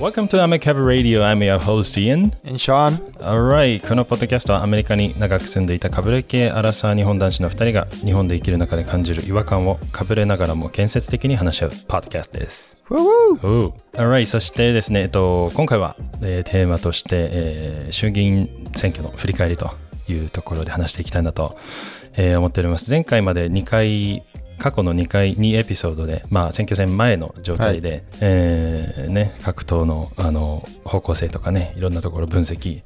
Welcome to Amicab Radio. I'm your host Ian. And Sean. Alright. このポッドキャストはアメリカに長く住んでいたかぶれ系アラサー日本男子の2人が日本で生きる中で感じる違和感をかぶれながらも建設的に話し合うポッドキャストです。Oh. Alright. そしてですね、えっと、今回は、えーテーマとして、えー衆議院選挙の振り返りというところで話していきたいなと、えー思っております。前回まで2回過去の2回2エピソードで、まあ、選挙戦前の状態で、えーね、各党のあの方向性とかねいろんなところ分析、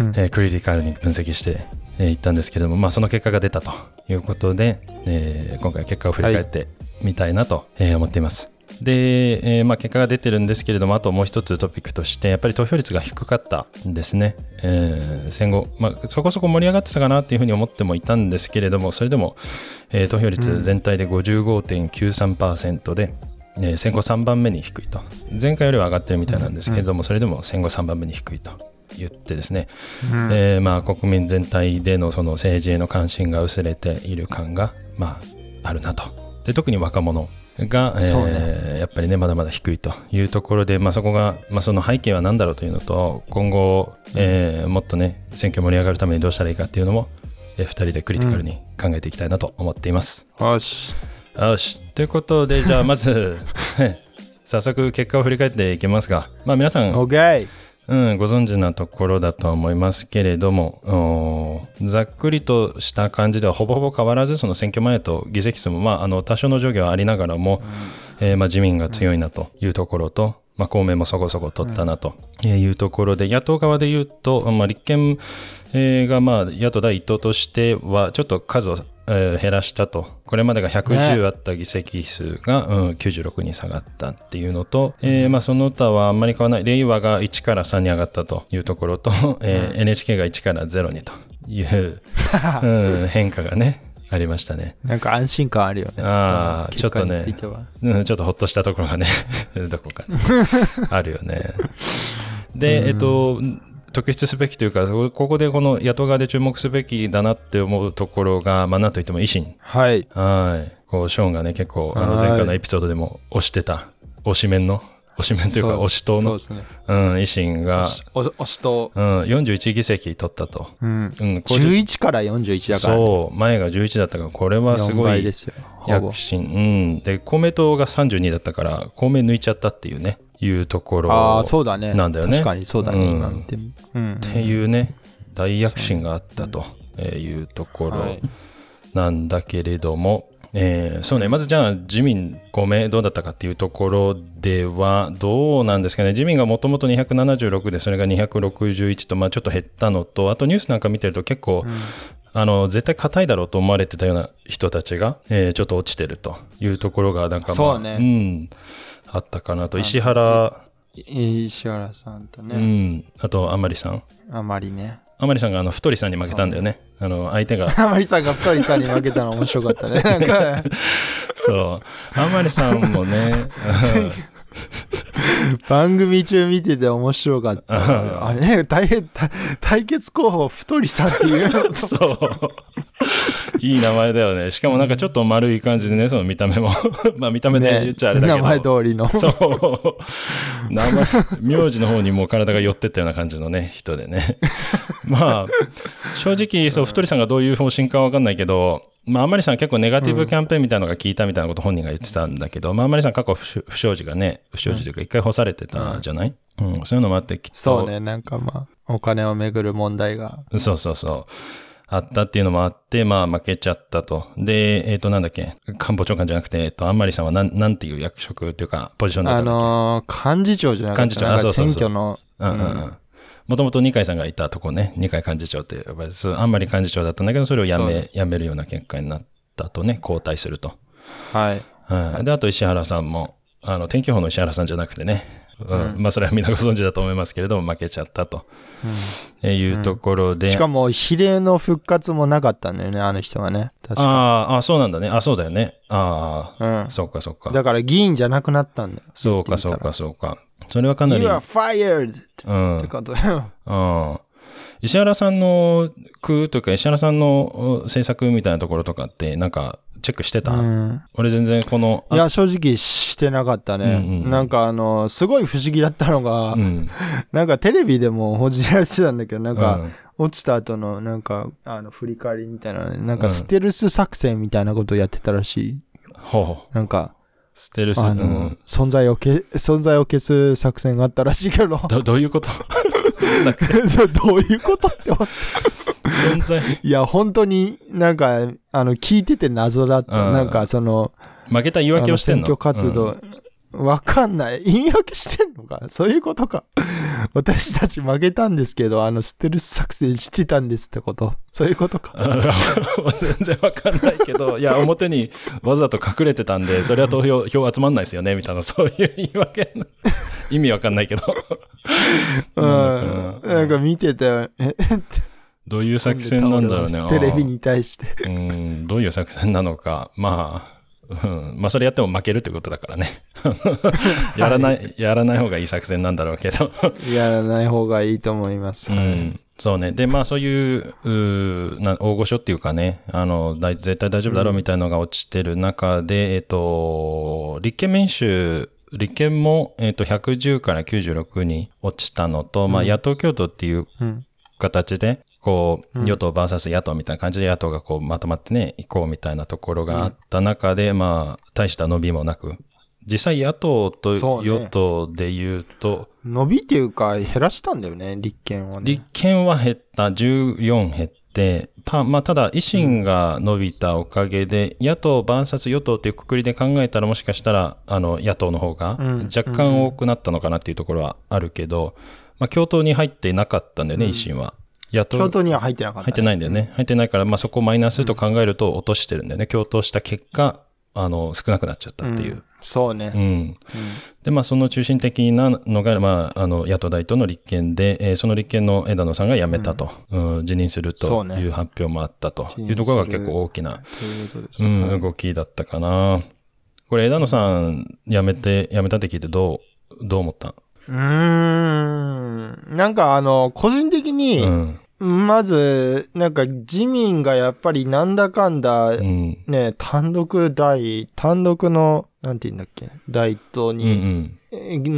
うんうんえークリティカルに分析してえーいったんですけども、まあ、その結果が出たということで、えー今回結果を振り返ってみたいなと、えー思っています。で、えーまあ、結果が出てるんですけれども、あともう一つトピックとして、やっぱり投票率が低かったんですね。えー戦後、まあ、そこそこ盛り上がってたかなっていうふうに思ってもいたんですけれども、それでも、えー投票率全体で55.93%で、えー戦後3番目に低いと。前回よりは上がってるみたいなんですけれども、それでも戦後3番目に低いと言ってですね、うんえーまあ、国民全体でのその政治への関心が薄れている感が、まあ、あるなと。で特に若者が、えーやっぱりねまだまだ低いというところで、まあ、そこが、まあ、その背景は何だろうというのと今後、えーもっとね選挙盛り上がるためにどうしたらいいかっていうのも、え2人でクリティカルに考えていきたいなと思っています。よし。よしということでじゃあまず 早速結果を振り返っていきますが、まあ、皆さん OK。うん、ご存知なところだとは思いますけれども、ざっくりとした感じではほぼほぼ変わらず、その選挙前と議席数も、まあ、あの多少の上下はありながらも、えーまあ、自民が強いなというところと、まあ、公明もそこそこ取ったなというところで、野党側で言うと、まあ、立憲、えーが、まあ、野党第一党としては、ちょっと数を、えー減らしたと。これまでが110あった議席数が、うん、96に下がったっていうのと、えーまあ、その他はあんまり変わらない。令和が1から3に上がったというところと、えー NHK が1から0にという、うん、変化がね、ありましたね。なんか安心感あるよね。あーそこのちょっとね結果についてはうん、ちょっとほっとしたところがね、どこかにあるよね。で、えっと、特筆すべきというか、ここでこの野党側で注目すべきだなって思うところが、まあ、なんといっても維新。はい。はい。こう、ショーンがね、結構、あの、はい前回のエピソードでも推してた、推しメンの、推しメンというか、推し党の、そうね。うん、維新が、お押しと、うん、41議席取ったと。うん。うん、こうじ11から41だからね。そう、前が11だったから、これはす4ごい躍。進。うん。で、公明党が32だったから、公明抜いちゃったっていうね、いうところ。ああ、そうだね。なんだよね。確かにそうだね、うん。っていうね、大躍進があったというところはい。なんだけれども、えーそうね、まずじゃあ自民、公明どうだったかっていうところでは、どうなんですかね、自民がもともと276で、それが261と、まあ、ちょっと減ったのと、あとニュースなんか見てると結構、あの絶対硬いだろうと思われてたような人たちが、えーちょっと落ちてるというところが、なんかまあ、そうね。ん、あったかなと、石原、石原さんとうね、ん、あと甘利さん。あまりね。甘利さんがあの太りさんに負けたんだよね。あの相手が。あまりさんが太りさんに負けたの面白かったね。なんか、そう。甘利さんもね 番組中見てて面白かった。あれ大変、対対決候補太りさんっていうそう いい名前だよね。しかもなんかちょっと丸い感じでねその見た目も。まあ見た目で言っちゃあれだけど、名前通りの。そう。名前名字の方にもう体が寄ってったような感じのね人でね。まあ正直そう太りさんがどういう方針かわかんないけどまあ、甘利さんは結構ネガティブキャンペーンみたいなのが効いたみたいなこと本人が言ってたんだけど、まあ、甘利さん過去不祥不祥事がね、不祥事というか一回干されてたじゃない、うん。そういうのもあってきっと。そうね、なんかまあ、お金をめぐる問題が。そうそうそう。あったっていうのもあって、まあ負けちゃったと。で、えっ、と、なんだっけ、官房長官じゃなくて、えっ、と、あんまりさんはなん、なんていう役職っていうか、ポジションだったあんだっけ、のー、幹事長じゃなかった幹事長あそうそうそう選挙の、うんうんうん。もともと二階さんがいたとこね、二階幹事長って、やっぱりそうあんまり幹事長だったんだけど、それを辞め、辞めるような結果になったとね、交代すると。はい。うん。で、あと石原さんも、あの、天気予報の石原さんじゃなくてね、うん。うんまあ、それはみんなご存知だと思いますけれども、負けちゃったとえいうところで。しかも、比例の復活もなかったんだよね、あの人はね。確か。あーあ、そうなんだね。あ、そうだよね。ああ、うん。そうか、そうか。だから議員じゃなくなったんだよ。そうか、そうか、そうか。それはかなり。You are fired! うんってことよ。うん石原さんの空というか、石原さんの政策みたいなところとかって、なんかチェックしてた、うん俺全然この、あいや、正直してなかったね。うんうんうんなんかあの、すごい不思議だったのが、うん。なんかテレビでも報じられてたんだけど、なんか、うん落ちた後のなんか、あの、振り返りみたいなのね、なんうんかステルス作戦みたいなことをやってたらしい。ほうほう。なんか、ステルス、あの、うん。存在を消、存在を消す作戦があったらしいけど、どどういうこと？どういうことって思って。存在いや、本当になんか、あの、聞いてて謎だった。うんなんか、その、負けた言い訳をしてんの？選挙活動、わかんない。言い訳してんのか？そういうことか。私たち負けたんですけど、あの、ステルス作戦してたんですってこと？そういうことか。うん全然わかんないけど、いや、表にわざと隠れてたんで、それは投票、票集まんないですよね、みたいな、そういう言い訳。意味わかんないけど。うなんん。なんか見てて、え、どういう作戦なんだろうね。テレビに対して。うん、どういう作戦なのか。まあ、うん、まあそれやっても負けるってことだからね。やらない、やらない方がいい作戦なんだろうけど。やらない方がいいと思います。はいうん。そうね。で、まあそういう、うーな大御所っていうかね、あの、大絶対大丈夫だろうみたいなのが落ちてる中で、えっと、立憲民主、立憲も、えっと、110から96に落ちたのと、まあ野党共闘っていううん。形で、こう、うん。与党 VS 野党みたいな感じで野党がこうまとまってね、行こうみたいなところがあった中で、まあ、大した伸びもなく、実際野党と与党で言うと、伸びっていうか、減らしたんだよね、立憲はね。立憲は減った、14減って、パまあ、ただ維新が伸びたおかげで、野党 VS 与党っていうくくりで考えたらもしかしたら、あの、野党の方がうん。若干多くなったのかなっていうところはあるけど、まあ、共闘に入ってなかったんだよね、うん。維新は。野党京都には入ってなかった、入ってないんだよね。入ってないから、まあ、そこをマイナスと考えると落としてるんだよね。共闘した結果、あの、少なくなっちゃったっていう。んそうね。うん。うんで、まあ、その中心的なのが、まあ、あの、野党大党の立憲で、えーその立憲の枝野さんが辞めたと、うん辞任するという発表もあったというところが結構大きな、うことです。うん、はい動きだったかな。これ、枝野さん辞めて、辞めたって聞いてどう、どう思った？うーん。なんかあの、個人的うに、ん。まず、なんか自民がやっぱりなんだかんだ、うん。ね、単独第、単独の、なんて言うんだっけ、第一党うんうに、ん。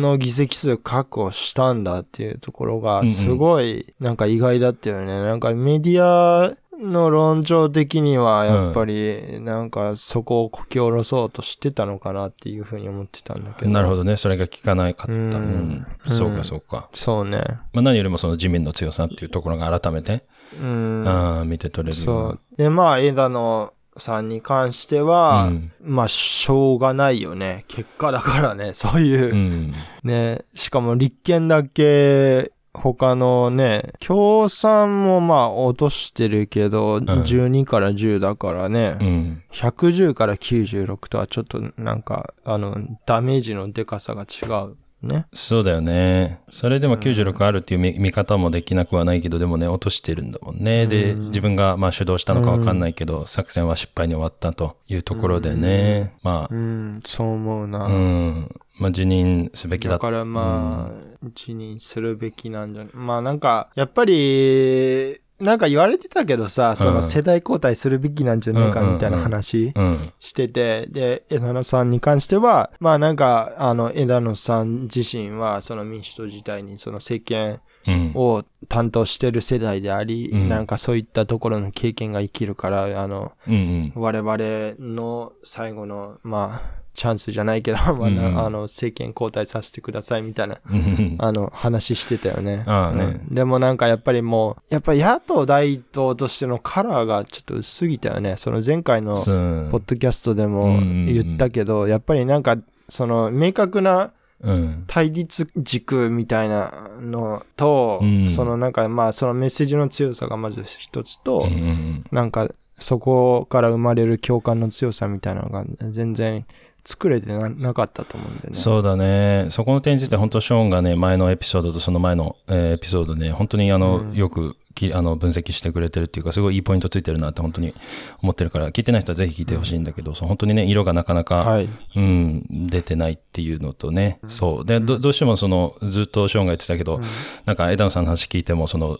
の議席数確保したんだっていうところが、うんうんすごい、なんか意外だったよね。なんかメディアの論調的には、やっぱり、なんかそこをこき下ろそうとしてたのかなっていうふうに思ってたんだけど。なるほどね。それが効かなかった。ううんん。そうか、そうか。そうね。まあ、何よりもその自民の強さっていうところが改めて、うん。見て取れるよそう。で、まあ、枝野さんに関しては、うんまあ、しょうがないよね。結果だからね、そういう、うん。ね。しかも立憲だけ、他のね、共産もまあ落としてるけど、12から10だからね、うん。110から96とはちょっとなんか、あの、ダメージのでかさが違う。ね。そうだよね。それでも96あるっていう見見方もできなくはないけど、でもね、落としてるんだもんね。で、うん自分がまあ主導したのかわかんないけど、作戦は失敗に終わったというところでね。まうん、そう思うな。あ、うん。まあ辞任すべきだ。だからまあ、辞任するべきなんじゃない？まあなんか、やっぱり、なんか言われてたけどさ、その世代交代するべきなんじゃねえかみたいな話うん。してて、で、枝野さんに関しては、まあなんか、あの、枝野さん自身は、その民主党自体にその政権うん。を担当してる世代であり、うん。なんかそういったところの経験が生きるから、あの、うん。我々の最後の、まあ、チャンスじゃないけど、まあうんな、あの、政権交代させてくださいみたいな、うん。あの、話してたよね。ああねうんでもなんかやっぱりもう、やっぱ野党第一党としてのカラーがちょっと薄すぎたよね。その前回のポッドキャストでも言ったけど、やっぱりなんか、その明確なうん。対立軸みたいなのと、うんそのなんかまあそのメッセージの強さがまず一つと、うんうんなんかそこから生まれる共感の強さみたいなのが全然作れてななかったと思うんでね。そうだね。そこの点について本当ショーンがね、前のエピソードとその前の、えーエピソードで、本当にあの、うんよくきあの分析してくれてるっていうか、すごいいいポイントついてるなって本当に思ってるから、聞いてない人はぜひ聞いてほしいんだけど、そう本当にね、色がなかなか、はい。うん、出てないっていうのとね、そう。で、どどうしてもその、ずっとショーンが言ってたけど、なんか枝野さんの話聞いても、その、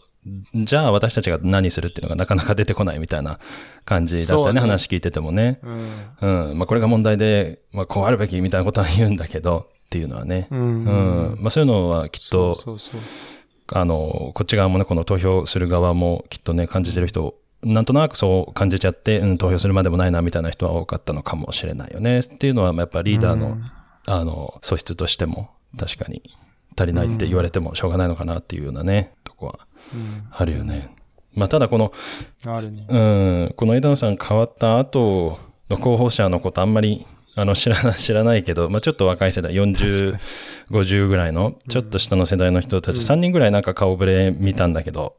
じゃあ私たちが何するっていうのがなかなか出てこないみたいな感じだったね、ね話聞いててもね。うん。うん。まあこれが問題で、まあこうあるべきみたいなことは言うんだけど、っていうのはね。うん。うん。まあそういうのはきっと、そうそう。あの、こっち側もね、この投票する側もきっとね、感じてる人、なんとなくそう感じちゃって、うん、投票するまでもないな、みたいな人は多かったのかもしれないよね。っていうのは、まあやっぱリーダーの、うんあの、素質としても、確かに足りないって言われてもしょうがないのかなっていうようなね、とこはうん。あるよね。まあ、ただこの、ね。うん、この枝野さん変わった後の候補者のことあんまりあの知らない 知らないけど、まあ、ちょっと若い世代40、50ぐらいのちょっと下の世代の人たち3人ぐらいなんか顔ぶれ見たんだけど、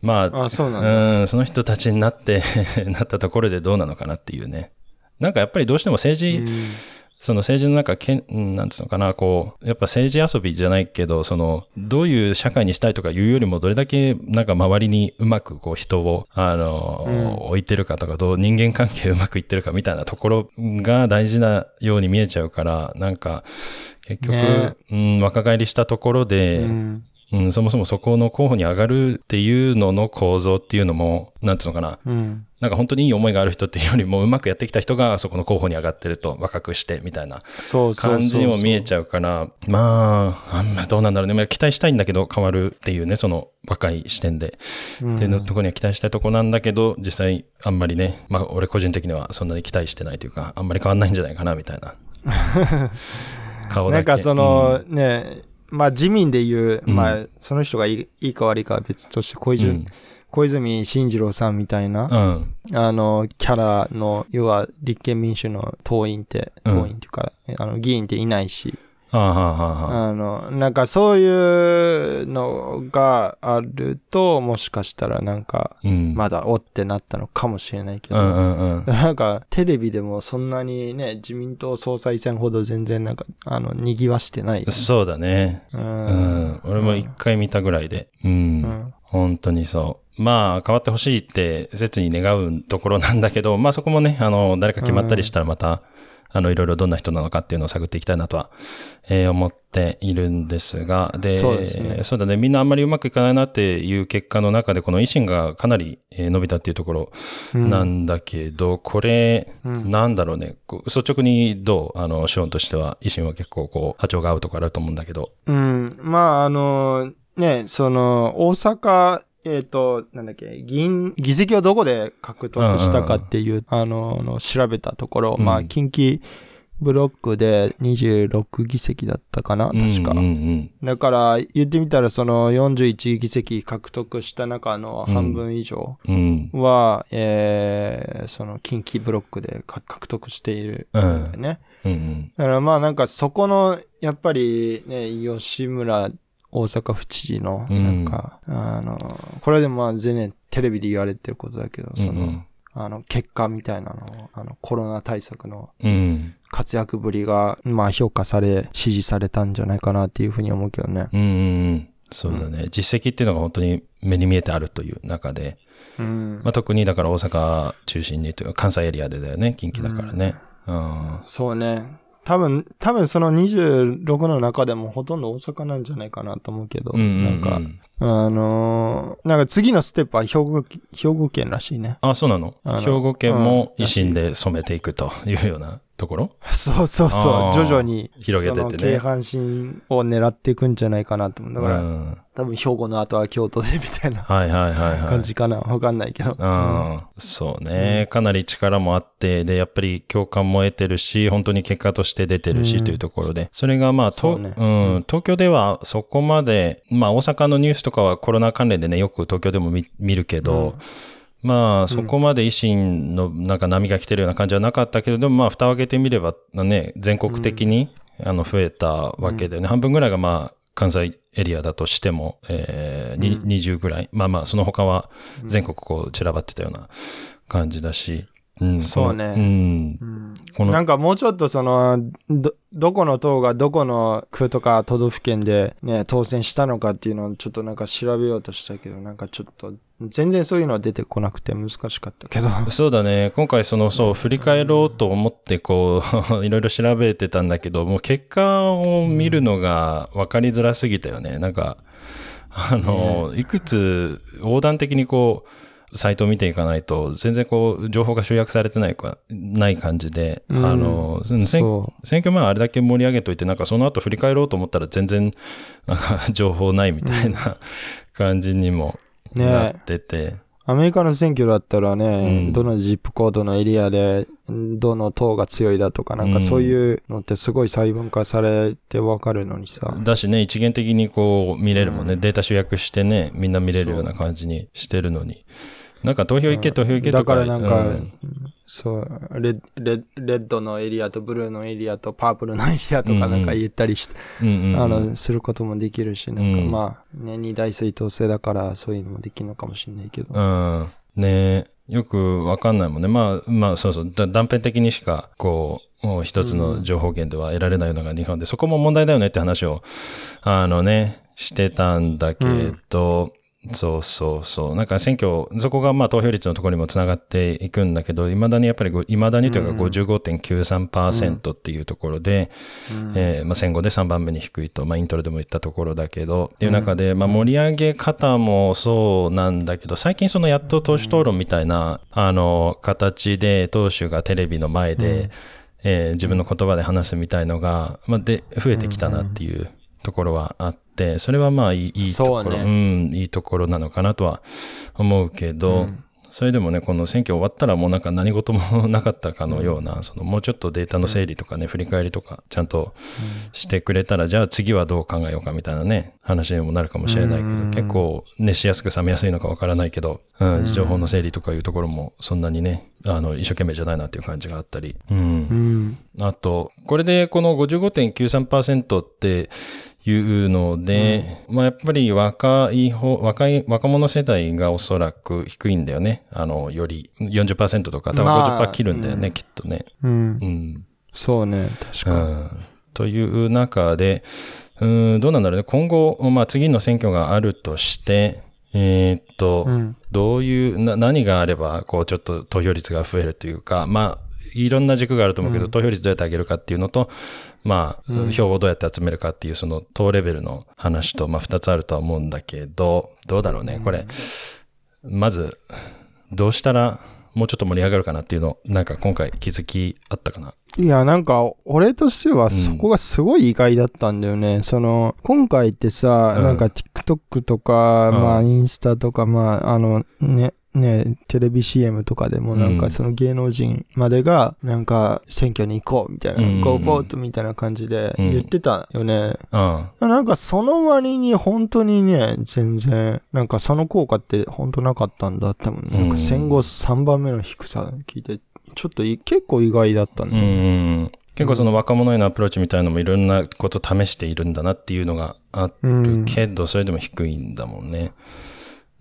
まあ、あ、そ。うん、その人たちになって なったところでどうなのかなっていうね。なんかやっぱりどうしても政治、うんその政治の中、けんうんなんつうのかな、こう、やっぱ政治遊びじゃないけど、その、どういう社会にしたいとかいうよりも、どれだけなんか周りにうまくこう人を、あの、うん置いてるかとか、どう人間関係うまくいってるかみたいなところが大事なように見えちゃうから、なんか、結局、ねうん、若返りしたところで、うん。うん、そもそもそこの候補に上がるっていうのの構造っていうのも、なんつうのかな、うん。なんか本当にいい思いがある人っていうよりも、うまくやってきた人がそこの候補に上がってると、若くしてみたいな。感じにも見えちゃうから、まあ、あんまどうなんだろうね。まあ期待したいんだけど変わるっていうね、その若い視点で。うんっていうのところには期待したいところなんだけど、実際あんまりね、まあ俺個人的にはそんなに期待してないというか、あんまり変わんないんじゃないかなみたいな。顔だけ。なんかその、ね、まあ自民でいう、うん。まあその人がいいいいか悪いかは別として小うん、泉,、小泉進次郎さんみたいな、うん。あの、キャラの、要は立憲民主の党員って、うん。党員っていうか、あの議員っていないし、あの、なんかそういうのがあると、もしかしたらなんか、うん。まだおってなったのかもしれないけど。なんか、テレビでもそんなにね、自民党総裁選ほど全然なんか、あの、賑わしてないよね。そうだね。う。うんん。俺も一回見たぐらいで。うん。うん。本当にそう。まあ、変わってほしいって切に願うところなんだけど、まあそこもね、あの、誰か決まったりしたらまた、あの、いろいろどんな人なのかっていうのを探っていきたいなとは、えー思っているんですが、で、そうですね。そうだね、みんなあんまりうまくいかないなっていう結果の中で、この維新がかなり、えー伸びたっていうところうん。なんだけど、これ、うん。なんだろうね、率直にどう？あの、シオンとしては、維新は結構こう、波長が合うところあると思うんだけど。うん。まあ、あの、ね、その、大阪、えっ、と、なんだっけ、議員、議席をどこで獲得したかっていう、あの、の調べたところ、うんまあ、近畿ブロックで26議席だったかな、確か。うんうんだから、言ってみたら、その41議席獲得した中の半分以上うん。うん。は、えー、その近畿ブロックでか獲得しているんだよね。うんうん。だからまあなんかそこの、やっぱりね、吉村大阪府知事の、うんなんか、あの、これでもまあ全然テレビで言われてることだけど、その、うんあの、結果みたいなのを、あの、コロナ対策のうん。活躍ぶりが、まあ評価され、支持されたんじゃないかなっていうふうに思うけどね。うんうんうん。そうだね。実績っていうのが本当に目に見えてあるという中で、うん。まあ、特にだから大阪中心にというか関西エリアでだよね、近畿だからね。うん。そうね。多分、多分その26の中でもほとんど大阪なんじゃないかなと思うけど、うんうんうん。なんか、あのーなんか次のステップは兵庫、兵庫県らしいね。あ、そうなの？兵庫県もうん維新で染めていくというようなところ？そうそうそう徐々に、広げてってね京阪神を狙っていくんじゃないかなと思う。だから、うん。多分兵庫の後は京都でみたいなはいはいはいはい。感じかな。わかんないけど。うん、そうね、かなり力もあって、で、やっぱり共感も得てるし、本当に結果として出てるし、うんというところで、それがまあ、とそうねうん、東京ではそこまで、まあ大阪のニュースとかはコロナ関連でね、よく東京でも見見るけど、まあ、そこまで維新のなんか波が来てるような感じはなかったけれども、まあ、蓋を開けてみれば、ね、全国的に、あの増えたわけでね、半分ぐらいがまあ、関西エリアだとしても、えーにうん。20ぐらい。まあまあ、その他は全国こう散らばってたような感じだし。うん、そうねうん。うんこのなんかもうちょっとその、ど、どこの党がどこの区とか都道府県でね、当選したのかっていうのをちょっとなんか調べようとしたけど、なんかちょっと、全然そういうのは出てこなくて難しかったけど。そうだね。今回その、そう、振り返ろうと思って、こう、いろいろ調べてたんだけど、もう結果を見るのが分かりづらすぎたよね。なんか、あの、いくつ横断的にこう、サイトを見ていかないと、全然こう、情報が集約されてないか、ない感じで、うん。あの、選挙前あれだけ盛り上げといて、なんかその後振り返ろうと思ったら全然、なんか 情報ないみたいな感じにもう。ね。なってて、アメリカの選挙だったらね、うん。どのジップコードのエリアで、どの党が強いだとか、なんかうん。そういうのってすごい細分化されてわかるのにさ。だしね、一元的にこう見れるもんね、うん。データ集約してね、みんな見れるような感じにしてるのに。なんか投票行け、投票行けとか。だからなんか、うんそうレッレッ、レッドのエリアとブルーのエリアとパープルのエリアとかなんか言ったりして、うんうんうんあの、することもできるし、なんかうんまあ、ね、二大水統制だからそういうのもできるのかもしれないけど。うん。ねよくわかんないもんね。まあ、まあ、そうそう。だ断片的にしか、こう、もう一つの情報源では得られないのが日本で、そこも問題だよねって話を、あのね、してたんだけど、そうそうそう。なんか選挙、そこがまあ投票率のところにもつながっていくんだけど、未だにやっぱりご、未だにというかうん。55.93%っていうところで、うん。えーまあ、戦後で3番目に低いと、まあ、イントロでも言ったところだけど、っていう中で、まあ、盛り上げ方もそうなんだけど、最近そのやっと党首討論みたいな、あの、形で党首がテレビの前で、えー自分の言葉で話すみたいのが、まあ、で、増えてきたなっていうところはあって、それはまあいいいいところ、ね。うん、いいところなのかなとは思うけど、うん。それでもね、この選挙終わったらもうなんか何事もなかったかのような、そのもうちょっとデータの整理とかね、振り返りとかちゃんとしてくれたら、じゃあ次はどう考えようかみたいなね、話にもなるかもしれないけど、うん。結構熱しやすく冷めやすいのかわからないけど、うんうん。情報の整理とかいうところもそんなにね、あの、一生懸命じゃないなっていう感じがあったり。うん。うん。あと、これでこの55.93%っていうので、まあやっぱり若い方、若い、若者世代がおそらく低いんだよね。あの、より40%とか、多分まあ50%切るんだよね、うんきっとね。うんう。ん。そうね、確うかに。ん。という中で、うん、どうなんだろうね。今後、まあ次の選挙があるとして、えーっと、うん。どういう、な、何があれば、こう、ちょっと投票率が増えるというか、まあ、いろんな軸があると思うけど、うん投票率どうやって上げるかっていうのと、まあ、うん票をどうやって集めるかっていう、その、党レベルの話と、まあ、二つあるとは思うんだけど、どうだろうね、これ。まず、どうしたら、もうちょっと盛り上がるかなっていうの、なんか今回気づきあったかな？いや、なんか、俺としてはんそこがすごい意外だったんだよね。その、今回ってさ、うんなんか TikTok とか、うんまあ、インスタとか、まあ、あの、ね、ね、テレビ CM とかでもなんうんかその芸能人までがなんか選挙に行こうみたいな、うん Go vote みたいな感じで言ってたよね。うん。なんかその割に本当にね、全然、なんかその効果って本当なかったんだってもん、なんか戦後3番目の低さ聞いて、ちょっとい結構意外だったんう。ん。結構その若者へのアプローチみたいなのもいろんなこと試しているんだなっていうのがあるけど、それでも低いんだもんね。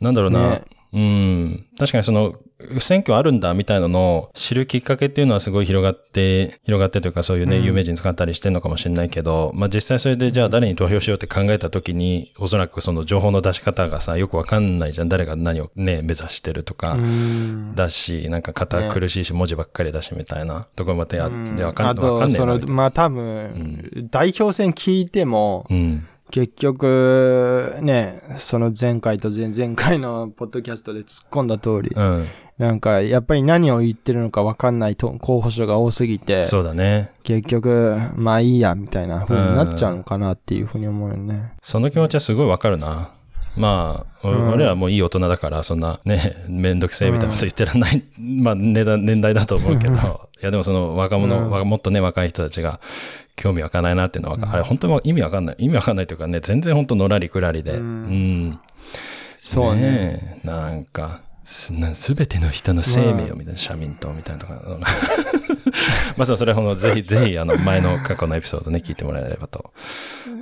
なんだろうな。ねうん。確かにその、選挙あるんだみたいなのを知るきっかけっていうのはすごい広がって、広がってというかそういうね、うん有名人使ったりしてるのかもしれないけど、まあ実際それでじゃあ誰に投票しようって考えた時に、おそらくその情報の出し方がさ、よくわかんないじゃん。誰が何をね、目指してるとか。うんだし、なんか堅苦しいし、文字ばっかりだしみたいなところまでやって、わかんあわかんと、そのまあ多分、代表選聞いても、うん。結局、ね、その前回と前々回のポッドキャストで突っ込んだ通り、うん。なんかやっぱり何を言ってるのか分かんないと候補者が多すぎて、そうだね。結局、まあいいや、みたいな風になっちゃうのかなっていうふうに思うよね。その気持ちはすごいわかるな。まあ、おうん俺らもういい大人だから、そんなね、めんどくせえみたいなこと言ってらんない、まあ年代年代だと思うけど、いやでもその若者、うんわもっとね、若い人たちが興味湧かないなっていうのはあれ本当に意味わかんない。意味わかんないというかね、全然本当のらりくらりで。ううんん。そうね。ねえなんか、すべての人の生命をみたいな、社民党みたいなとか。まあそう、それほどぜひ、ぜひ、あの、前の過去のエピソードね、聞いてもらえればと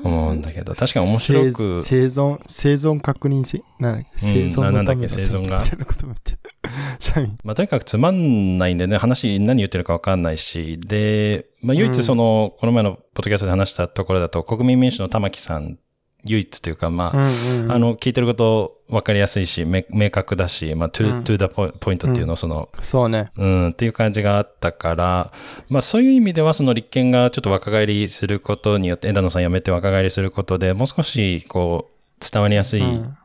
思うんだけど、確かに面白く、生存、生存確認し、なんだっけ生存ななんだっけ生存が？まあとにかくつまんないんでね、話何言ってるかわかんないし、で、まあ唯一その、この前のポッドキャストで話したところだと、国民民主の玉木さん、唯一というか、まあ、うんうんあ、の、聞いてること分かりやすいし、め明確だし、まあ、to, うん。to the point っていうのをその、そうね。うん、っていう感じがあったから、まあそういう意味ではその立憲がちょっと若返りすることによって、枝野さん辞めて若返りすることで、もう少しこ伝わりやすい、うん。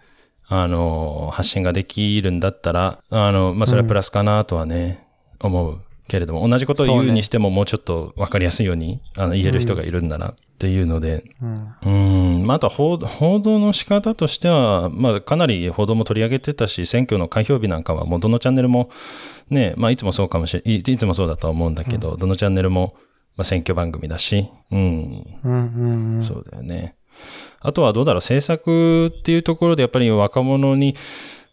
あの、発信ができるんだったら、あの、まあ、それはプラスかなとはね、思うけれども、同じことを言そうにしても、もうちょっと分かりやすいように、あの、言える人がいるんだなっていうので、うん。うん、まあ、あとは報報道の仕方としては、まあ、かなり報道も取り上げてたし、選挙の開票日なんかは、もうどのチャンネルも、ね、まあ、いつもそうかもしれい、いつもそうだとは思うんだけど、どのチャンネルも、まあ、選挙番組だし、うん、うんうんうん。そうだよね。あとはどうだろう、政策っていうところでやっぱり若者に、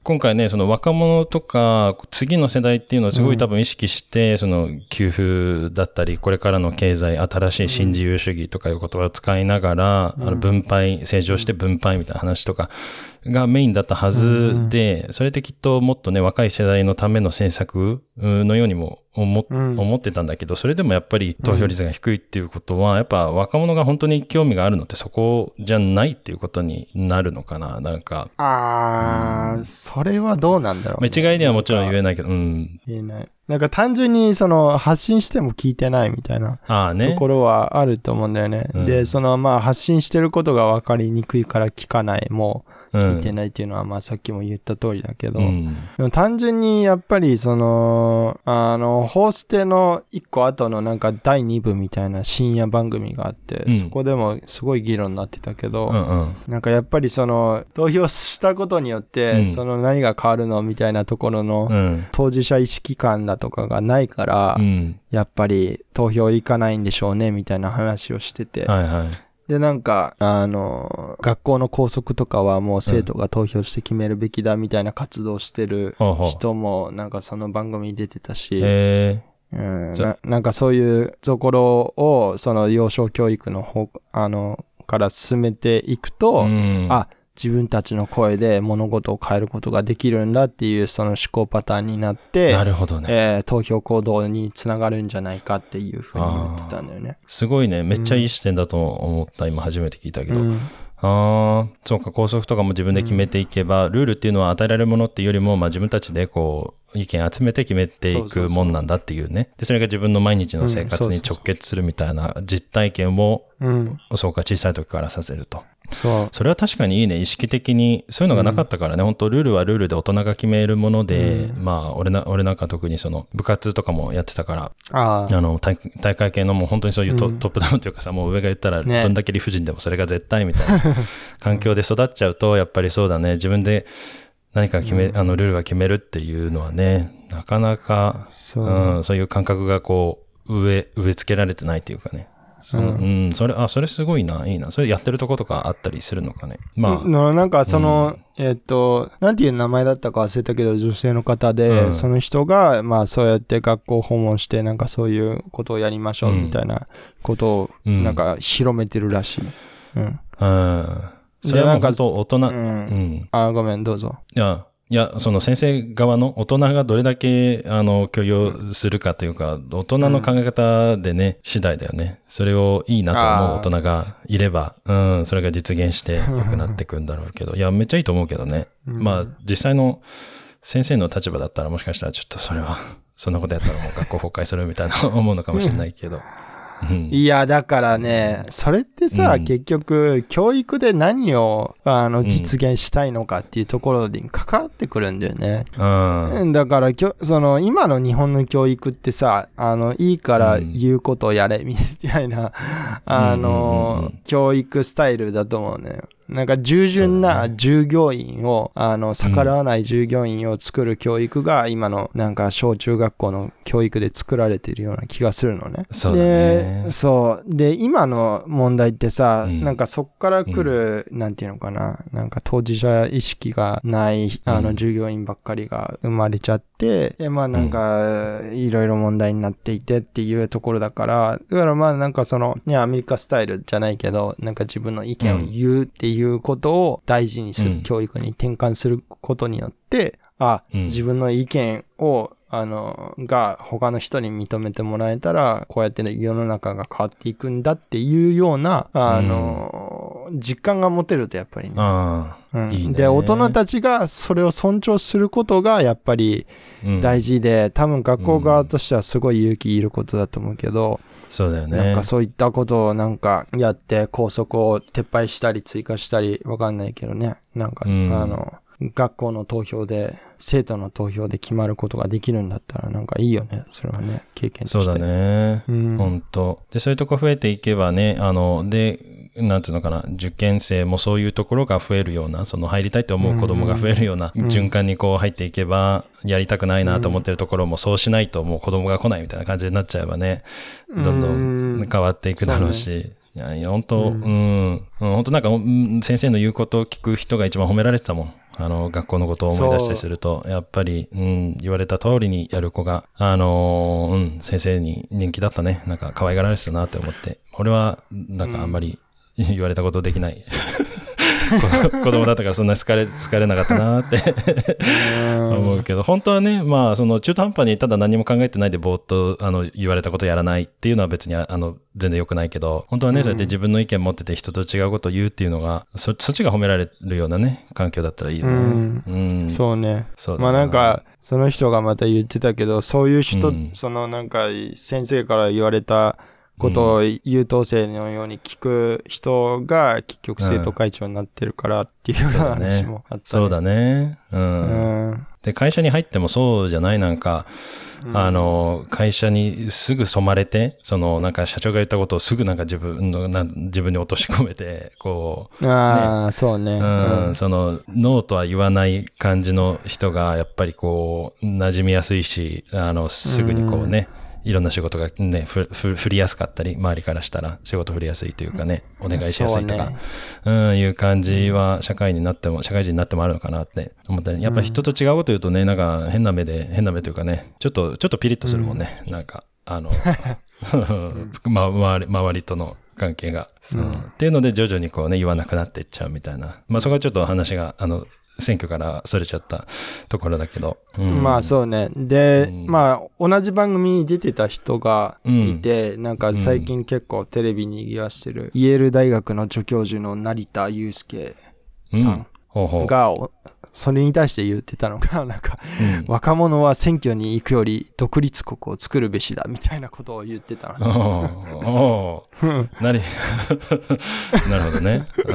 今回ね、その若者とか、次の世代っていうのをすごい多分意識して、その給付だったり、これからの経済、新しい新自由主義とかいう言葉を使いながら、あの分配、正常して分配みたいな話とかがメインだったはずで、それってきっともっとね、若い世代のための政策のようにも思うん思ってたんだけど、それでもやっぱり投票率が低いっていうことは、やっぱ若者が本当に興味があるのってそこじゃないっていうことになるのかな。なんか、あー、それはどうなんだろうまね、あ一概にはもちろん言ええないけど、うん。言えない。なんか単純にその発信しても聞いてないみたいなああとね。ころはあると思うんだよね。うんで、そのまあ発信してることが分かりにくいから聞かない、もうう聞いてん。ないっていうのはまあさっきも言った通りだけど、うん。でも単純にやっぱりその、あの、ホーステの一個後のなんか第2部みたいな深夜番組があって、うんそこでもすごい議論になってたけど、うんうん。なんかやっぱりその投票したことによって、うんその何が変わるのみたいなところの、うん。当事者意識感だとかがないから、うん。やっぱり投票行かないんでしょうねみたいな話をしてて、はいはい。でなんかあの学校の校則とかはもう生徒が投票して決めるべきだみたいな活動してる。人もなんかその番組に出てたし、えうん、ななんかそういうところをその幼少教育の方あのから進めていくえと、うん。あ自分たちの声で物事を変えることができるんだっていうその思考パターンになってなるほどね。えー投票行動につながるんじゃないかっていうふうに言ってたんだよね。すごいね。めっちゃいい視点だと思った。今初めて聞いたけど。うんああ、そうか、校則とかも自分で決めていけば、ルールっていうのは与えられるものっていうよりも、まあ自分たちでこう、意見集めて決めていくもんなんだっていうね。で、それが自分の毎日の生活に直結するみたいな実体験を、うん。そうか、小さい時からさせると。そう。それは確かにいいね。意識的に、そういうのがなかったからね、本当ルールはルールで大人が決めるもので、まあ、俺な、俺なんか特にその、部活とかもやってたから、あの大大会系のもう本当にそういうト,、うん。トップダウンというかさもう上が言ったらね。どんだけ理不尽でもそれが絶対みたいな 環境で育っちゃうとやっぱりそうだね。自分で何か決め、あのルールが決めるっていうのはねなかなか、そう。うん、そういう感覚がこう植え植え付けられてないっていうかねそう、うん。それあそれすごいな。いいな。それやってるとことかあったりするのかね。まあ、のなんかその、えっと、なんていう名前だったか忘れたけど、女性の方で、うん。その人が、まあそうやって学校訪問して、なんかそういうことをやりましょうみたいなことを、うん。なんか広めてるらしい。うん。うん、それはもう本当大人、う。うんん、あ、ごめん、どうぞ。いや、いや、その先生側の大人がどれだけ、あの、許容するかというか、大人の考え方でね、次第だよね。それをいいなと思う大人がいれば、うん、それが実現して良くなってくんだろうけど、いや、めっちゃいいと思うけどね。まあ、実際の先生の立場だったらもしかしたらちょっとそれは、そんなことやったらもう学校崩壊するみたいな思うのかもしれないけど。うん。いや、だからね、それってさ、うん結局、教育で何を、あの、ん実現したいのかっていうところに関わってくるんだよね。うん。だからきょ、その、今の日本の教育ってさ、あの、いいから言うことをやれ、みたいな、あのん、教育スタイルだと思うね。なんか、従順な従業員を、あの、逆らわない従業員を作る教育が、今の、なんか、小中学校の教育で作られているような気がするのね。そうだね。で、そう。で、今の問題ってさ、うん。なんかそっから来る、なんていうのかな、なんか当事者意識がない、あの、うん。従業員ばっかりが生まれちゃって、で、まあなんか、いろいろ問題になっていてっていうところだから、だからまあなんかその、ね、アメリカスタイルじゃないけど、なんか自分の意見を言うっていうことを大事にする、うん。教育に転換することによって、あ、うん。自分の意見を、あの、が他の人に認めてもらえたら、こうやってね世の中が変わっていくんだっていうような、あの、実感が持てるとやっぱりね。うんいいねで、大人たちがそれを尊重することがやっぱりうん大事で、多分学校側としてはすごい勇気いることだと思うけど、そうだよね。なんかそういったことをなんかやって校則を撤廃したり追加したりわかんないけどね。なんか、うんあの、学校の投票で、生徒の投票で決まることができるんだったらなんかいいよね。それはね、経験として。そうだ。ね。うん。本当で、そういうとこ増えていけばね、あの、で、なんつうのかな、受験生もそういうところが増えるような、その入りたいと思う子供が増えるようなうん循環にこう入っていけば、やりたくないなと思ってるところもそうしないともう子供が来ないみたいな感じになっちゃえばね、どんどん変わっていくだろうし、いや、いや本当、ううんん、うん、本当なんか、うん先生の言うことを聞く人が一番褒められてたもん。あの、学校のことを思い出したりすると、やっぱり、うん、言われた通りにやる子が、あのーうん、先生に人気だったね。なんか可愛がられてたなって思って。俺は、なんかあんまり 言われたことできない。子 子供だったからそんな疲れ、疲れなかったなって思うけど、本当はね、まあ、その中途半端にただ何も考えてないでぼーっと、あの、言われたことやらないっていうのは別に、あの、全然良くないけど、本当はね、うんそうやって自分の意見持ってて人と違うことを言うっていうのが、そ、そっちが褒められるようなね、環境だったらいいよね。うんうん。そうね。そうだまあなんか、その人がまた言ってたけど、そういう人、うんそのなんか、先生から言われたことを優等生のように聞く人が結局生徒会長になってるからっていう話もあった、ね。そうだね。う。うんん。で、会社に入ってもそうじゃないなんか、うんあの、会社にすぐ染まれて、その、なんか社長が言ったことをすぐなんか自分の、なん自分に落とし込めて、こう、ああ、そうね。うん、その、ノーとは言わない感じの人が、やっぱりこう、馴染みやすいし、あの、すぐにこうね、いろんな仕事がね、ふ、ふ、振りやすかったり、周りからしたら仕事振りやすいというかね、お願いしやすいとか、そううん、いう感じは社会になっても、社会人になってもあるのかなって思ったり、やっぱり人と違うこと言うとね、なんか変な目で、変な目というかね、ちょっと、ちょっとピリッとするもんね、なんか、あの、ま 周り、周りとの関係が、うん。っていうので徐々にこうね、言わなくなっていっちゃうみたいな。まあそこはちょっと話が、あの、選挙からそれちゃったところだけど。うんまあそうね。で、うんまあ同じ番組に出てた人がいて、なんか最近結構テレビに賑わしてる、イェール大学の助教授の成田祐介さん。が、おそれに対して言ってたのが、なんか、うん若者は選挙に行くより独立国を作るべしだみたいなことを言ってたの。なるほどね。うん。こ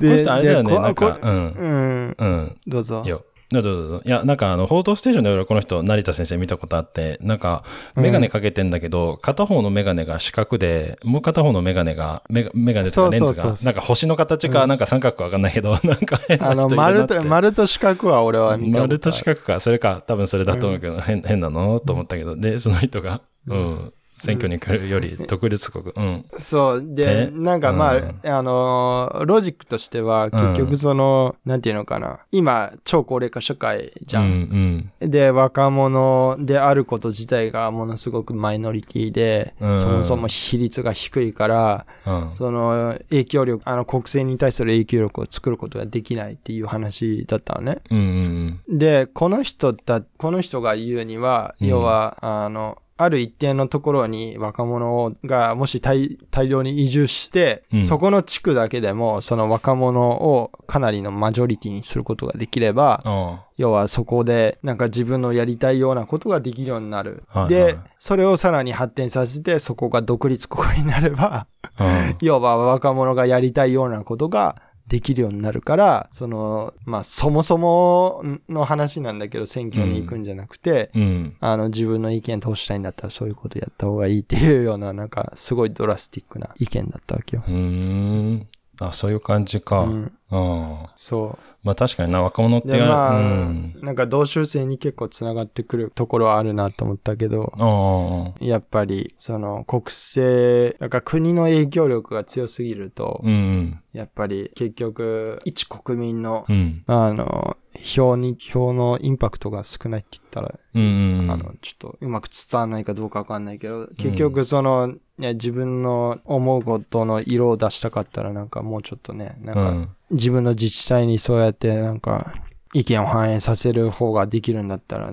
の人あれだよね、なんか、こうん。うん、うん。どうぞい。や、どうぞどうぞ。いや、なんかあの、報道ステーションで俺この人、成田先生見たことあって、なんか、メガネかけてんだけど、片方のメガネが四角で、もう片方のメガネが、メガメガネとかレンズが、なんか星の形か、なんか三角かわかんないけど、なんか変なあの、人いるなって。丸と、丸と四角は俺は見た丸と四角か、それか、多分それだと思うけど、変変なの？と思ったけど、で、その人が、うん、選挙に来るより独立国、うん。そう。で、で？なんかまあ、うんあのーロジックとしては、結局その、なんていうのかな。今、超高齢化社会じゃ。うんん、で、若者であること自体がものすごくマイノリティで、うんそもそも比率が低いから、うん。うん。その影響力、あの国政に対する影響力を作ることができないっていう話だったのね。うん、うん、で、この人だ、この人が言うには、うん要は、あの、ある一定のところに若者がもし大大量に移住して、うんそこの地区だけでもその若者をかなりのマジョリティにすることができれば、あ要はそこでなんか自分のやりたいようなことができるようになる。はいはいで、それをさらに発展させてそこが独立国になれば。要は若者がやりたいようなことができるようになるから、その、まあそもそもの話なんだけど選挙に行くんじゃなくて、うん。あの自分の意見通したいんだったらそういうことやった方がいいっていうようななんかすごいドラスティックな意見だったわけよ。うーん。あ、そういう感じか。うん、ああ。そまあ確かにな、若者ってやまあ、うん。なんか同州制に結構つながってくるところはあるなと思ったけど。やっぱり、その国政、なんか国の影響力が強すぎると、うん。やっぱり結局、一国民の、うん。あの、票に、票のインパクトが少ないって言ったら、うん。あの、ちょっとうまく伝わらないかどうかわかんないけど、結局その、ね、自分の思うことの色を出したかったらなんかもうちょっとね、なんかうん。自分の自治体にそうやってなんか意見を反映させる方ができるんだったら、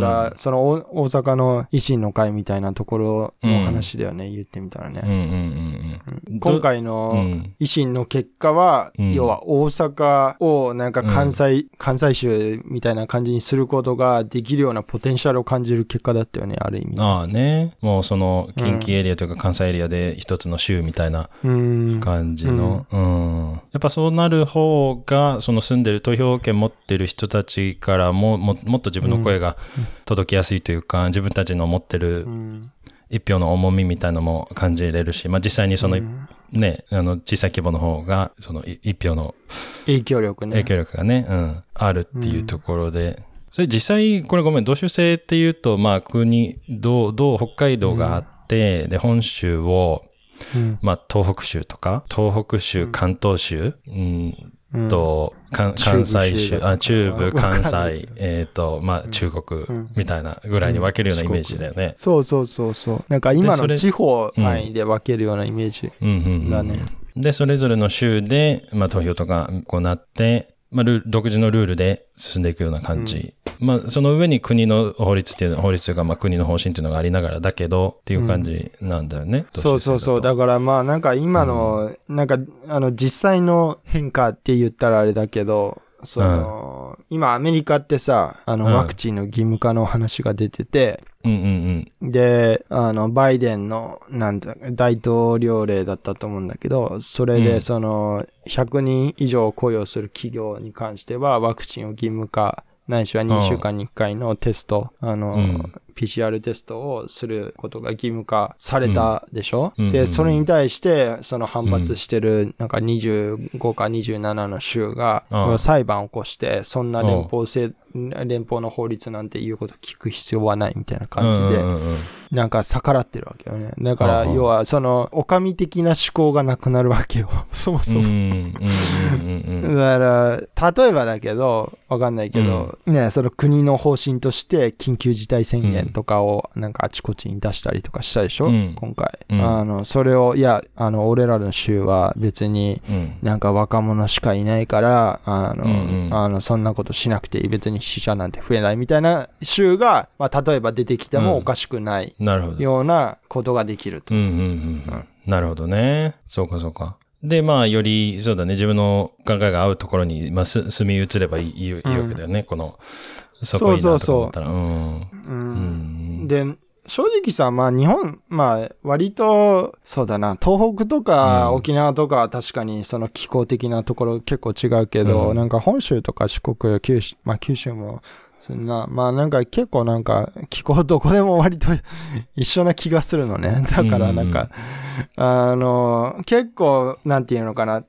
だだから、そのお大阪の維新の会みたいなところの話だよね、言ってみたらね。うんうんうんうん。今回うのん維新の結果は、うん要は大阪をなんか関西、関西州みたいな感じにすることができるようなポテンシャルを感じる結果だったよね、ある意味。ああね。もうその近畿エリアというか関西エリアで一つの州みたいなうん。感じの、うんやっぱそうなる方がその住んでる投票権持ってる人たちからもももっと自分の声が届きやすいというか、自分たちの持ってるうん。一票の重みみたいなのも感じれるし、まあ、実際にその、うん。ねあの小さい規模の方がそのい一票の影響力ね。影響力がね、うん、あるっていうところで、それ実際これごめん同州制っていうとまあ国道道北海道があって、で本州をうん。まあ、東北州とか、東北州、関東州、うん、うんと、関西州、あ中部、関西、えっ、と、まあ、中国うん。みたいなぐらいに分けるようなイメージだよね。そうそうそうそう。なんか今の地方単位で分けるようなイメージだね。で、それぞれの州で、まあ、投票とか行って、まあ、独自のルールで進んでいくような感じ。まあ、その上に国の法律っていうの、法律というか、まあ、国の方針っていうのがありながらだけど、っていう感じなんだよね。そうそうそう。だだからまあなんか今の、なんかあの実際の変化って言ったらあれだけど、その、今アメリカってさ、あのうんワクチンの義務化の話が出てて、うんうんで、あの、バイデンの、なんだ、大統領令だったと思うんだけど、それで、うん。その、100人以上雇用する企業に関しては、ワクチンを義務化、ないしは2週間に1回のテスト、あの、うん PCR テストをすることが義務化されたでしょ、うんうんで、それに対して、その反発してる、なんか25か27の州が、うん裁判を起こして、そんな連邦制、連邦の法律なんて言うこと聞く必要はないみたいなうん。感じで、なんか逆らってるわけよね。だから、要は、その、お上的な思考がなくなるわけよ。そもそも。だから、例えばだけど、わかんないけど、ね、その国の方針として、緊急事態宣言とかを、なんかあちこちに出したりとかしたでしょ、うん今回。うんあの、それを、いや、あの、俺らの州は別に、うんなんか若者しかいないから、あの、うんうんあのそんなことしなくていい。別に死者なんて増えないみたいな州が、まあ、例えば出てきてもおかしくない。ようなことができると。うんうんうんうん。なるほどね。そうかそうか。で、まあ、より、そうだね、自分の考えが合うところに、まあ、す住み移ればいいいいいいわけだよね、この、そこいいなとか思ったら。うん。うんうん。で、正直さ、まあ日本、まあ割と、そうだな、東北とかうん沖縄とかは確かにその気候的なところ結構違うけど、うんなんか本州とか四国、九州、まあ九州も、そんな、まあなんか結構なんか気候どこでも割と 一緒な気がするのね。だからなんか、あの、結構、なんていうのかな、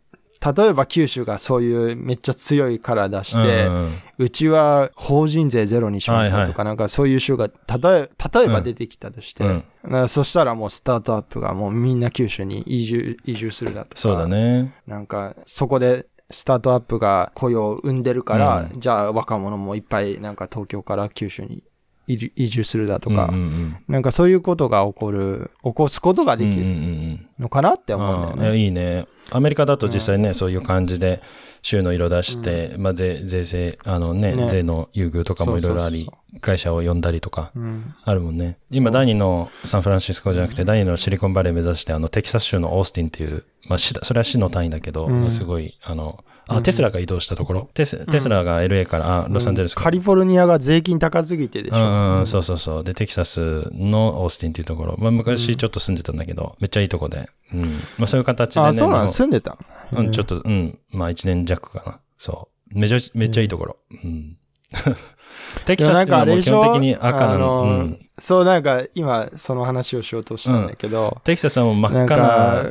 例えば九州がそういうめっちゃ強いから出して、うちは法人税ゼロにしましたとか、はいなんかそういう州が例え例えば出てきたとして、そしたらもうスタートアップがもうみんな九州に移住移住するだとか、そうだね。なんかそこでスタートアップが雇用を生んでるから、うじゃあ若者もいっぱいなんか東京から九州に移住するだとか、うんうんなんかそういうことが起こる、起こすことがうん。うんうんできるうん。のかなって思うんだよね。ああいいね。アメリカだと実際ね、そういう感じで、州の色出して、まあ税、税制、あのね、ね。税の優遇とかもいろいろありそう、会社を呼んだりとか、うん。あるもんね。今、第二のサンフランシスコじゃなくて、第二のシリコンバレー目指して、あの、テキサス州のオースティンっていう、まあ、それは市の単位だけど、うん。まあすごい、あの、あ、うんテスラが移動したところ、テステスラが LA から、あロサンゼルスカリフォルニアが税金高すぎてでしょ。うんうん、そうそうそう。で、テキサスのオースティンっていうところ。まあ、昔ちょっと住んでたんだけど、めっちゃいいとこで。うん。まあ、そういう形でね。あ、そうなの？まあ住んでたうん、ちょっと、うん。まあ、一年弱かな。そう。めちゃ、めっちゃいいところ。うん。テキサスってのは基本的に赤なの。あうん。そう、なんか今その話をしようとしたんだけど、テキサスはもう真っ赤かな、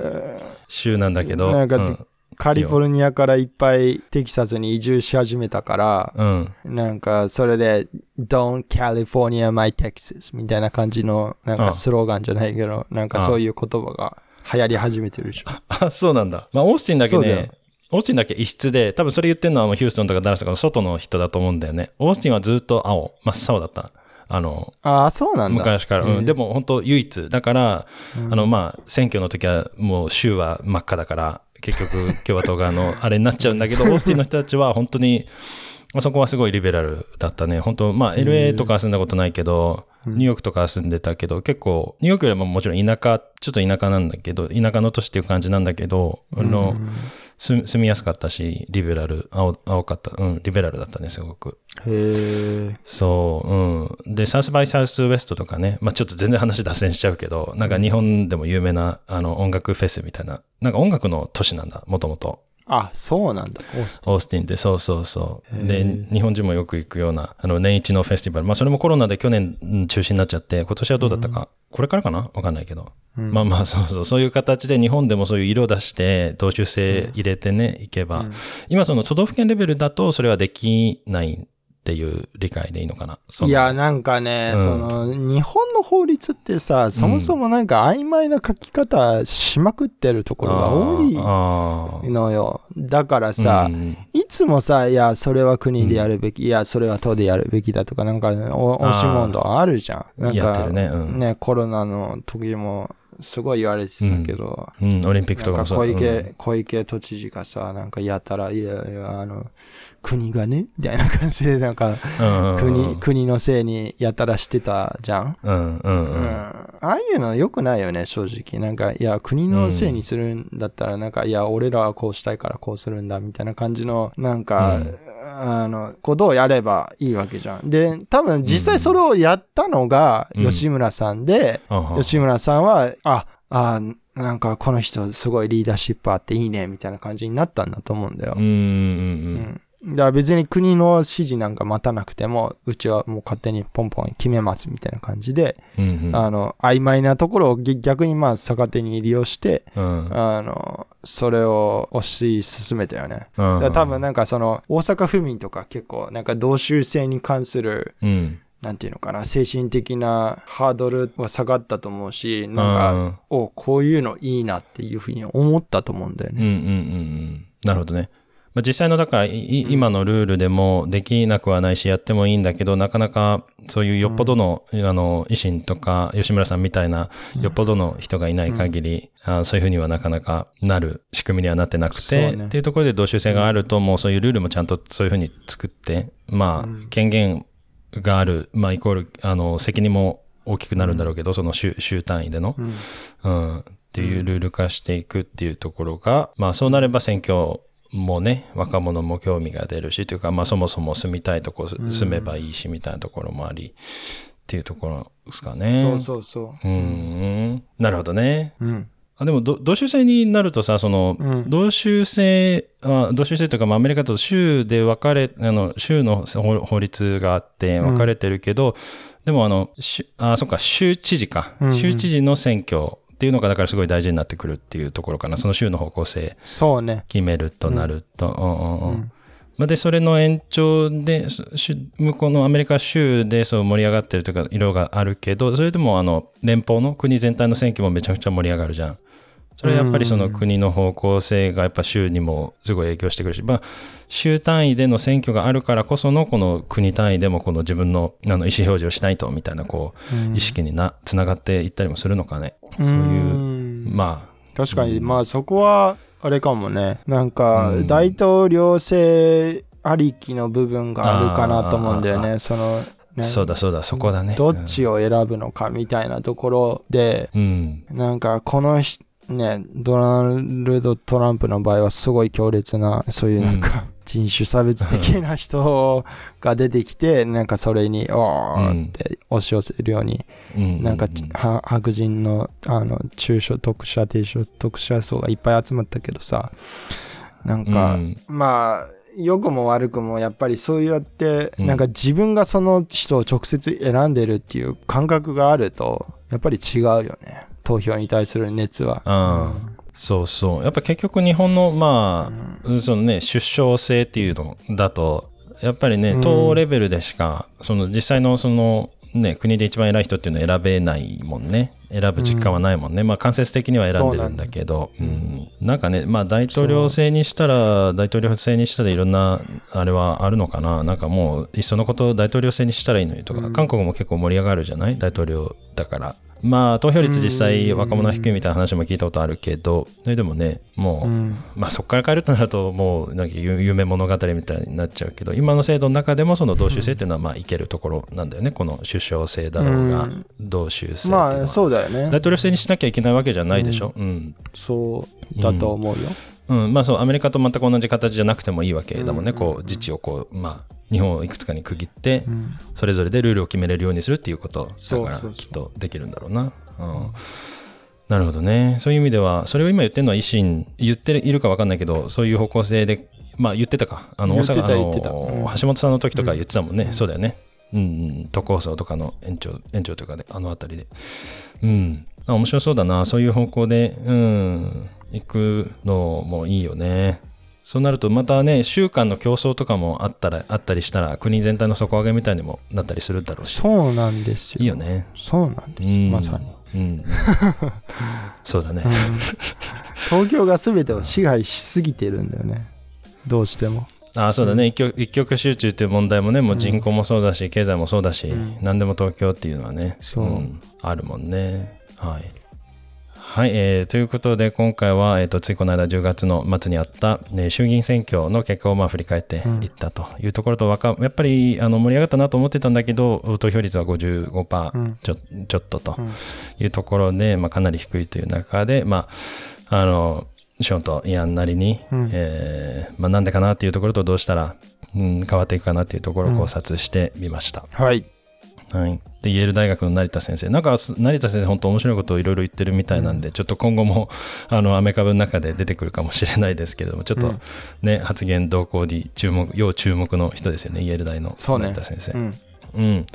州なんだけど。なんかうん。カリフォルニアからいっぱいテキサスに移住し始めたから、うん。なんかそれで Don't California my Texas みたいな感じのなんかあスローガンじゃないけど、なんかそういう言葉が流行り始めてるでしょ。あ、そうなんだ。まあ、オースティンだけね、オースティンだけ異質で、多分それ言ってるのはヒューストンとかダラスとかの外の人だと思うんだよね。オースティンはずっと青、真っ青だった。あの、ああ、そうなんだ。昔から。うん。でも本当唯一。だから、あの、まあ、選挙の時はもう州は真っ赤だから、結局 共和党側のあれになっちゃうんだけど、オースティンの人たちは本当に、まあそこはすごいリベラルだったね。本当まあ LA とかは住んだことないけど、ニューヨークとかは住んでたけど、結構、ニューヨークよりももちろん田舎、ちょっと田舎なんだけど、田舎の都市っていう感じなんだけど、あの、住住みやすかったし、リベラル、青青かった。うん、リベラルだったね、すごく。へえ。そう、うん。で、サウスバイサウスウェストとかね、まあちょっと全然話脱線しちゃうけど、なんか日本でも有名なあの音楽フェスみたいな、なんか音楽の都市なんだ、もともと。あ、そうなんだ。オーストオースティンって、そうそうそう。で、日本人もよく行くような、あの、年一のフェスティバル。まあそれもコロナで去年うん中止になっちゃって、今年はどうだったか。これからかな？わかんないけど。うんまあまあ、そうそう、そういう形で日本でもそういう色出して、同州性入れてね、いけば、今その都道府県レベルだとそれはできないっていう理解でいいのかな？いや、なんかね、うん。その、日本の法律ってさ、そもそもなんか曖昧な書き方しまくってるところが多いのよ。だからさ、うん。いつもさ、いや、それは国でやるべき、いや、それは都でやるべきだとか、なんか、お押し問答あるじゃん。なんか、ね。うん。コロナの時も、すごい言われてたけど、うん、オリンピックとかもそう。小池、うん。小池都知事がさ、なんかやったら、いやいや、あの、国がね、みたいな感じで、なんか、うんうん国、国のせいにやたらしてたじゃん。うんうんううんん。ああいうの良くないよね、正直。なんか、いや、国のせいにするんだったら、なんか、いや、俺らはこうしたいからこうするんだ、みたいな感じの、なんか、うんあの、ことをやればいいわけじゃん。で、多分実際それをやったのがうん吉村さんで、うん吉村さんは、あ、あ、なんかこの人すごいリーダーシップあっていいね、みたいな感じになったんだと思うんだよ。うんうんうんうんだから別に国の指示なんか待たなくても、うちはもう勝手にポンポン決めますみたいな感じで、うんうんあの、曖昧なところをぎ逆にまあ逆手に利用して、うんあの、それを推し進めたよね。うんだ多分なんかその、大阪府民とか結構なんか同州制に関する、うんなんていうのかな、精神的なハードルは下がったと思うし、なんか、おこういうのいいなっていうふうに思ったと思うんだよね。うんうんうんうんなるほどね。まあ、実際の、だから、今のルールでもできなくはないし、やってもいいんだけど、なかなか、そういうよっぽどの、あの、維新とか、吉村さんみたいな、よっぽどの人がいない限り、あそういうふうにはなかなかなる仕組みにはなってなくて、っていうところで同州性があると、もうそういうルールもちゃんとそういうふうに作って、まあ、権限がある、まあ、イコール、あの、責任も大きくなるんだろうけど、その州、州単位での。うん。うん、っていうルール化していくっていうところが、まあそうなれば選挙もね、若者も興味が出るし、というか、まあそもそも住みたいとこ住めばいいし、みたいなところもあり、っていうところですかね。そうそうそううん、なるほどね。う。うん。あでもど、同州制になるとさ、その、うん同州制、あ同州制というか、まあ、アメリカと州で分かれ、あの、州の法法律があって分かれてるけど、でもあの、州あ、そっか、州知事か。うんうん州知事の選挙っていうのが、だからすごい大事になってくるっていうところかな。その州の方向性そうね。決めるとなると。うんうんうんうんまあ、で、それの延長で、向こうのアメリカ州でそう盛り上がってるというか、色があるけど、それでもあの、連邦の国全体の選挙もめちゃくちゃ盛り上がるじゃん。それはやっぱりその国の方向性がやっぱ州にもすごい影響してくるし、まあ、州単位での選挙があるからこそのこの国単位でもこの自分のあの意思表示をしないとみたいなこう意識になつながっていったりもするのかね。そういう、うんま確かに、まあそこは、あれかもね。なんかう、ん大統領制ありきの部分があるかなと思うんだよあね。その、あ、ね、そうだそうだ、そこだね。どっちを選ぶのかみたいなところで、うん。なんかこのひね、ドナルド・トランプの場合はすごい強烈な、そういうなんか、人種差別的な人が出てきて、なんかそれに、おーって押し寄せるように、うん。なんか白人のあの中所得者、低所得者層がいっぱい集まったけどさ、なんか、うんまあ、良くも悪くもやっぱりそうやって、うんなんか自分がその人を直接選んでるっていう感覚があると、やっぱり違うよね。投票に対する熱は。うんそうそう。やっぱ結局日本の、まあ、そのね、出生制っていうのだと、やっぱりねう、ん党レベルでしか、その実際のその、ね、国で一番偉い人っていうのは選べないもんね。選ぶ実感はないもんね。まあ間接的には選んでるんだけど、うんなんかね、まあ大統領制にしたら、大統領制にしたらいろんな、あれはあるのかな。なんかもう、いっそのことを大統領制にしたらいいのにとか、韓国も結構盛り上がるじゃない？大統領だから。まあ投票率実際若者は低いみたいな話も聞いたことあるけどそれでもねもう、うん。まあそこから変えるとなるともうなんかゆ夢物語みたいになっちゃうけど今の制度の中でもその同州制っていうのはまあいけるところなんだよねこの首相制だろうがうん。同州制まは。あそうだよ大ね。統領制にしなきゃいけないわけじゃないでしょ、うん。そうだと思うよ。うん、まあそうアメリカと全く同じ形じゃなくてもいいわけだもんね、うんこう自治をこうまあ日本をいくつかに区切ってうん。それぞれでルールを決めれるようにするっていうことだからきっとできるんだろうな、うん、なるほどね。そういう意味ではそれを今言ってるのは維新言っているか分かんないけどそういう方向性でまあ言ってたか。あの大阪のうん。橋本さんの時とか言ってたもんね、そうだよね。うんうん。都構想とかの延長延長というかであの辺りで。うん。あ面白そうだな。そういう方向で。うん行くのもいいよね。そうなるとまたね週間の競争とかもあったらあったりしたら国全体の底上げみたいにもなったりするだろうし。そうなんですよ。いいよね。そうなんです。うん。まさに。うん。そうだね。うん。東京が全てを支配しすぎてるんだよね。どうしても。ああそうだね、一極一極集中っていう問題もねもう人口もそうだし、経済もそうだし、うん。何でも東京っていうのはねそうん。あるもんね。はいはい、えーということで今回は、えー、とついこの間10月の末にあった、ね衆議院選挙の結果をまあ振り返っていったというところとわかやっぱりあの盛り上がったなと思ってたんだけど投票率は55%うんちょ,、ちょっととうんいうところで、まあ、かなり低いという中で、まあ、あのショーンとイアンなりに、うんえーまあ、なんでかなっていうところとどうしたら、うん、変わっていくかなっていうところを考察してみました。はい。はい、でイェール大学の成田先生。なんかす成田先生本当面白いことをいろいろ言ってるみたいなんで、ちょっと今後も あのアメカブの中で出てくるかもしれないですけれどもちょっとうん。ね、発言動向に注目要注目の人ですよねイェール大の成田先生。うん。うん、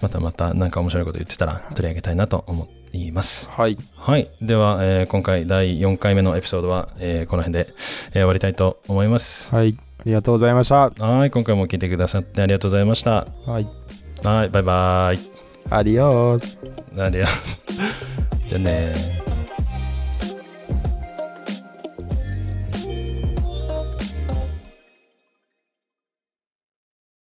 またまた何か面白いこと言ってたら取り上げたいなと思います。はい。はい。では、えー今回第4回目のエピソードは、えーこの辺で、えー終わりたいと思います。はい。ありがとうございました。はい。今回も聞いてくださってありがとうございました。はい。はいバイバイ。アディオス。ありがとうじゃあね